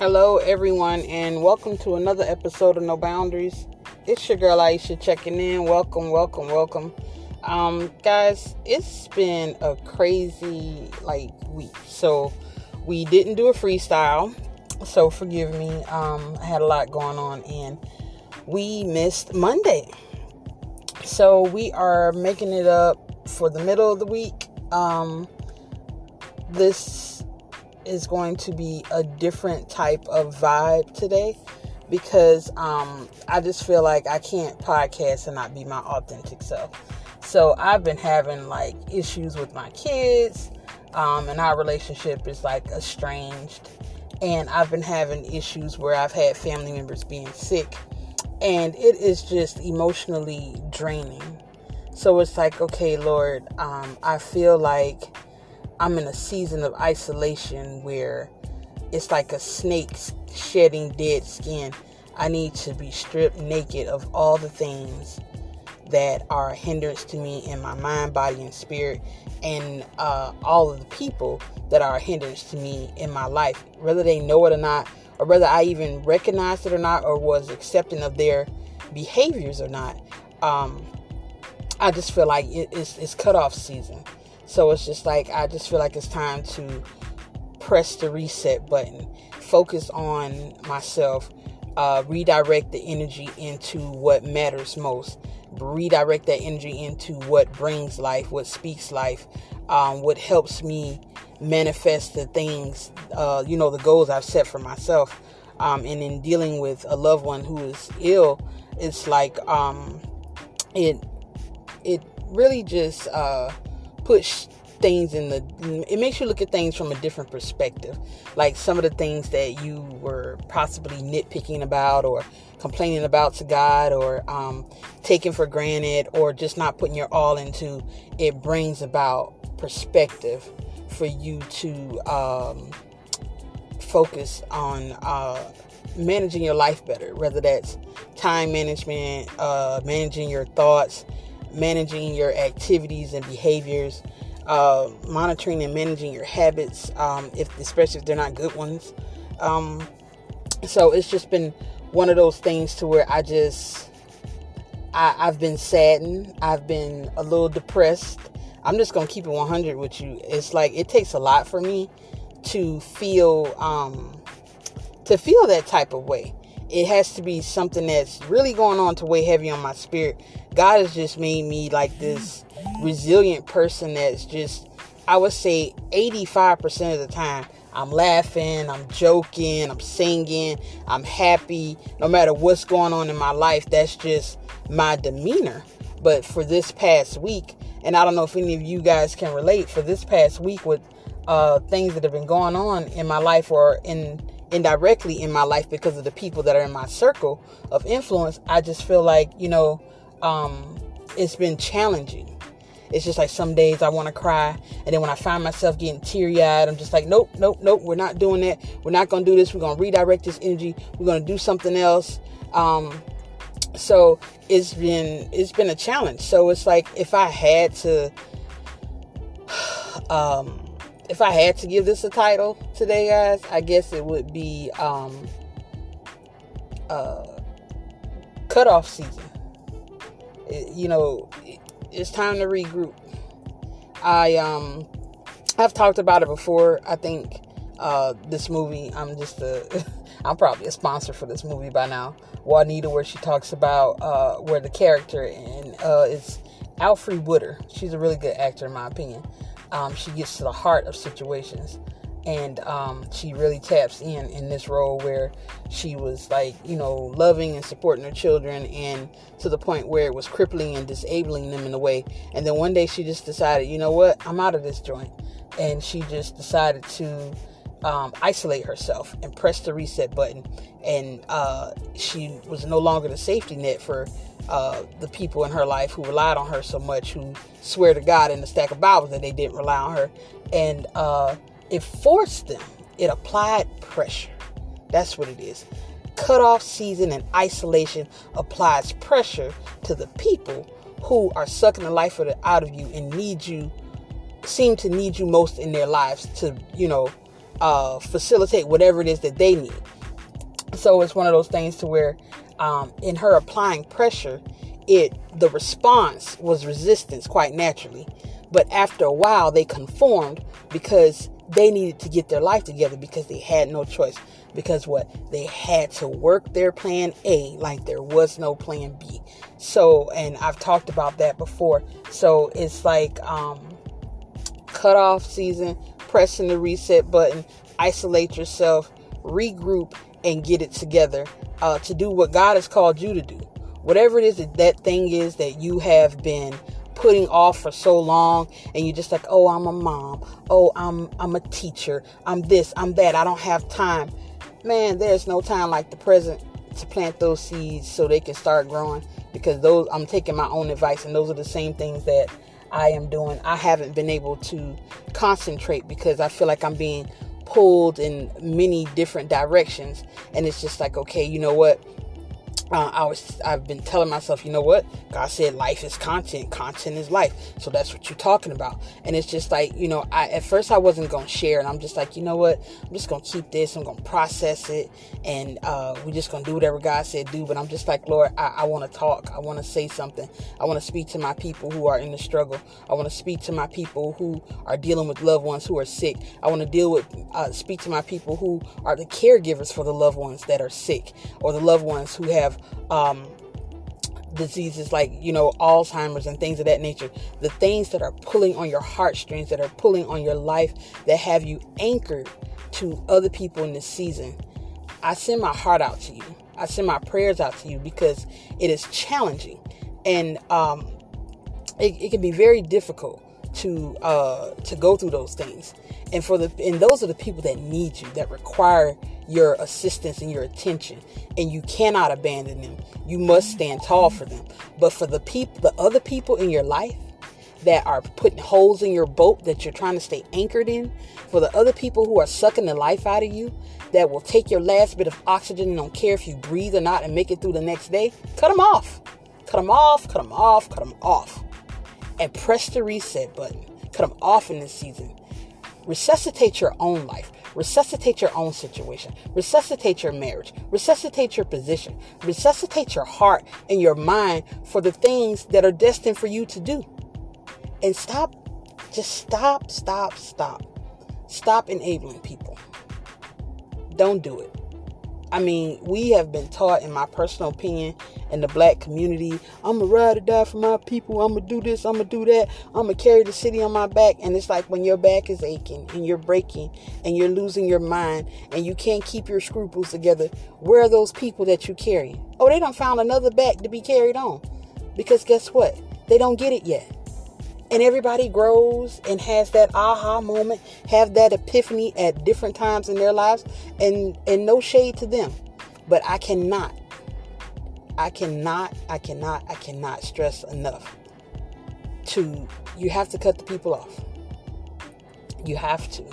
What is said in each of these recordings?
Hello, everyone, and welcome to another episode of No Boundaries. It's your girl Aisha checking in. Welcome, welcome, welcome. Um, guys, it's been a crazy like week. So we didn't do a freestyle, so forgive me. Um, I had a lot going on, and we missed Monday. So we are making it up for the middle of the week. Um, this is going to be a different type of vibe today because um, I just feel like I can't podcast and not be my authentic self. So I've been having like issues with my kids, um, and our relationship is like estranged. And I've been having issues where I've had family members being sick, and it is just emotionally draining. So it's like, okay, Lord, um, I feel like I'm in a season of isolation where it's like a snake shedding dead skin. I need to be stripped naked of all the things that are a hindrance to me in my mind, body, and spirit, and uh, all of the people that are a hindrance to me in my life, whether they know it or not, or whether I even recognized it or not, or was accepting of their behaviors or not. Um, I just feel like it, it's, it's cutoff season. So it's just like, I just feel like it's time to press the reset button, focus on myself, uh, redirect the energy into what matters most, redirect that energy into what brings life, what speaks life, um, what helps me manifest the things, uh, you know, the goals I've set for myself. Um, and in dealing with a loved one who is ill, it's like um, it it really just uh, push things in the it makes you look at things from a different perspective. Like some of the things that you were possibly nitpicking about or complaining about to god or um, taking for granted or just not putting your all into it brings about perspective for you to um, focus on uh, managing your life better whether that's time management uh, managing your thoughts managing your activities and behaviors, uh, monitoring and managing your habits, um, if especially if they're not good ones. Um, so it's just been one of those things to where I just I, I've been saddened. I've been a little depressed. I'm just gonna keep it 100 with you. It's like it takes a lot for me to feel um, to feel that type of way it has to be something that's really going on to weigh heavy on my spirit. God has just made me like this resilient person that's just, I would say 85% of the time, I'm laughing, I'm joking, I'm singing, I'm happy. No matter what's going on in my life, that's just my demeanor. But for this past week, and I don't know if any of you guys can relate, for this past week with uh, things that have been going on in my life or in indirectly in my life because of the people that are in my circle of influence, I just feel like, you know, um, it's been challenging. It's just like some days I want to cry, and then when I find myself getting teary eyed, I'm just like, nope, nope, nope, we're not doing that. We're not going to do this. We're going to redirect this energy. We're going to do something else. Um, so it's been it's been a challenge. So it's like if I had to, um, if I had to give this a title today, guys, I guess it would be um, uh, cutoff season. It, you know, it, it's time to regroup. I um, I've talked about it before. I think uh, this movie. I'm just a. I'm probably a sponsor for this movie by now. Juanita, where she talks about uh, where the character and uh, is Alfre Woodard. She's a really good actor, in my opinion um, she gets to the heart of situations. And um, she really taps in in this role where she was like you know loving and supporting her children and to the point where it was crippling and disabling them in a way. And then one day she just decided you know what? I'm out of this joint. And she just decided to um, isolate herself and press the reset button and uh, she was no longer the safety net for uh, the people in her life who relied on her so much, who swear to God in the stack of Bibles that they didn't rely on her. And uh, it forced them, it applied pressure. That's what it is. Cutoff season and isolation applies pressure to the people who are sucking the life out of you and need you, seem to need you most in their lives to, you know, uh, facilitate whatever it is that they need. So it's one of those things to where, um, in her applying pressure, it the response was resistance quite naturally. But after a while, they conformed because they needed to get their life together because they had no choice. Because what? They had to work their plan A like there was no plan B. So, and I've talked about that before. So it's like um, cut off season, pressing the reset button, isolate yourself, regroup, and get it together uh, to do what God has called you to do. Whatever it is that that thing is that you have been putting off for so long and you're just like oh i'm a mom. Oh i'm i'm a teacher. I'm this i'm that. I don't have time. Man there's no time like the present to plant those seeds so they can start growing because those i'm taking my own advice and those are the same things that i am doing i haven't been able to concentrate because i feel like i'm being pulled in many different directions. And it's just like okay you know what uh, I was I've been telling myself, you know what? God said life is content, content is life. So that's what you're talking about. And it's just like, you know, I at first I wasn't gonna share and I'm just like, you know what? I'm just gonna keep this, I'm gonna process it and uh, we're just gonna do whatever God said do. But I'm just like, Lord, I, I wanna talk, I wanna say something, I wanna speak to my people who are in the struggle, I wanna speak to my people who are dealing with loved ones who are sick, I wanna deal with uh, speak to my people who are the caregivers for the loved ones that are sick or the loved ones who have um, diseases like you know alzheimer's and things of that nature. The things that are pulling on your heartstrings that are pulling on your life that have you anchored to other people in this season. I send my heart out to you. I send my prayers out to you because it is challenging. And um, it, it can be very difficult to uh, to go through those things. And for the and those are the people that need you that require your assistance and your attention. And you cannot abandon them. You must stand tall for them. But for the people the other people in your life that are putting holes in your boat that you're trying to stay anchored in for the other people who are sucking the life out of you that will take your last bit of oxygen and don't care if you breathe or not and make it through the next day cut them off. Cut them off cut them off cut them off and press the reset button cut them off in this season resuscitate your own life, resuscitate your own situation, resuscitate your marriage, resuscitate your position, resuscitate your heart and your mind for the things that are destined for you to do. And stop, just stop, stop, stop. Stop enabling people. Don't do it. I mean, we have been taught, in my personal opinion, in the black community, I'm gonna ride or die for my people. I'm gonna do this. I'm gonna do that. I'm gonna carry the city on my back. And it's like when your back is aching and you're breaking and you're losing your mind and you can't keep your scruples together. Where are those people that you carry? Oh, they don't found another back to be carried on. Because guess what? They don't get it yet and everybody grows and has that aha moment have that epiphany at different times in their lives and and no shade to them. But i cannot i cannot i cannot i cannot stress enough to you have to cut the people off. You have to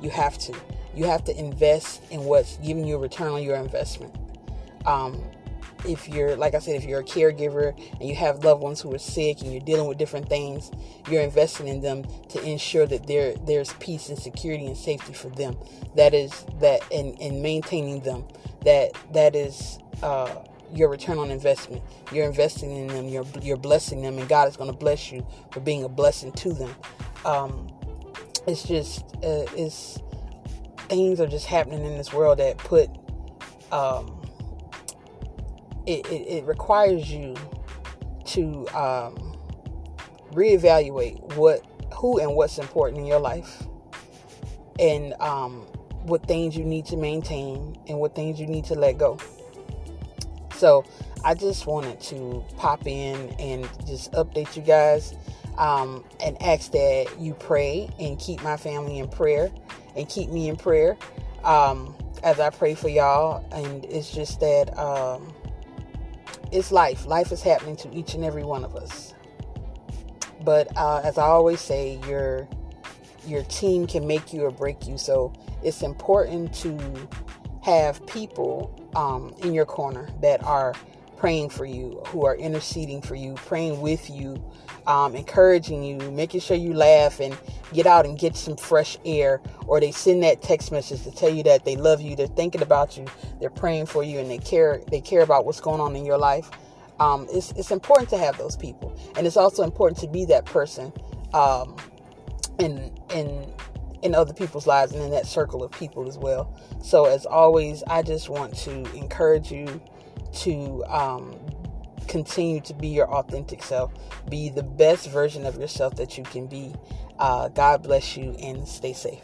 you have to you have to invest in what's giving you a return on your investment. Um, if you're like I said, if you're a caregiver and you have loved ones who are sick and you're dealing with different things, you're investing in them to ensure that there there's peace and security and safety for them. That is that and, and maintaining them. That that is uh, your return on investment. You're investing in them. You're you're blessing them, and God is going to bless you for being a blessing to them. Um, it's just uh, it's things are just happening in this world that put um, it, it, it requires you to um, reevaluate what who and what's important in your life and um, what things you need to maintain and what things you need to let go. So i just wanted to pop in and just update you guys um, and ask that you pray and keep my family in prayer and keep me in prayer um, as i pray for y'all. And it's just that um, it's life. Life is happening to each and every one of us. But uh, as I always say, your your team can make you or break you. So it's important to have people um, in your corner that are praying for you, who are interceding for you, praying with you, um, encouraging you, making sure you laugh and get out and get some fresh air, or they send that text message to tell you that they love you, they're thinking about you, they're praying for you, and they care they care about what's going on in your life. Um, it's, it's important to have those people, and it's also important to be that person um, in in in other people's lives and in that circle of people as well. So as always, I just want to encourage you to um, continue to be your authentic self. Be the best version of yourself that you can be. Uh, God bless you and stay safe.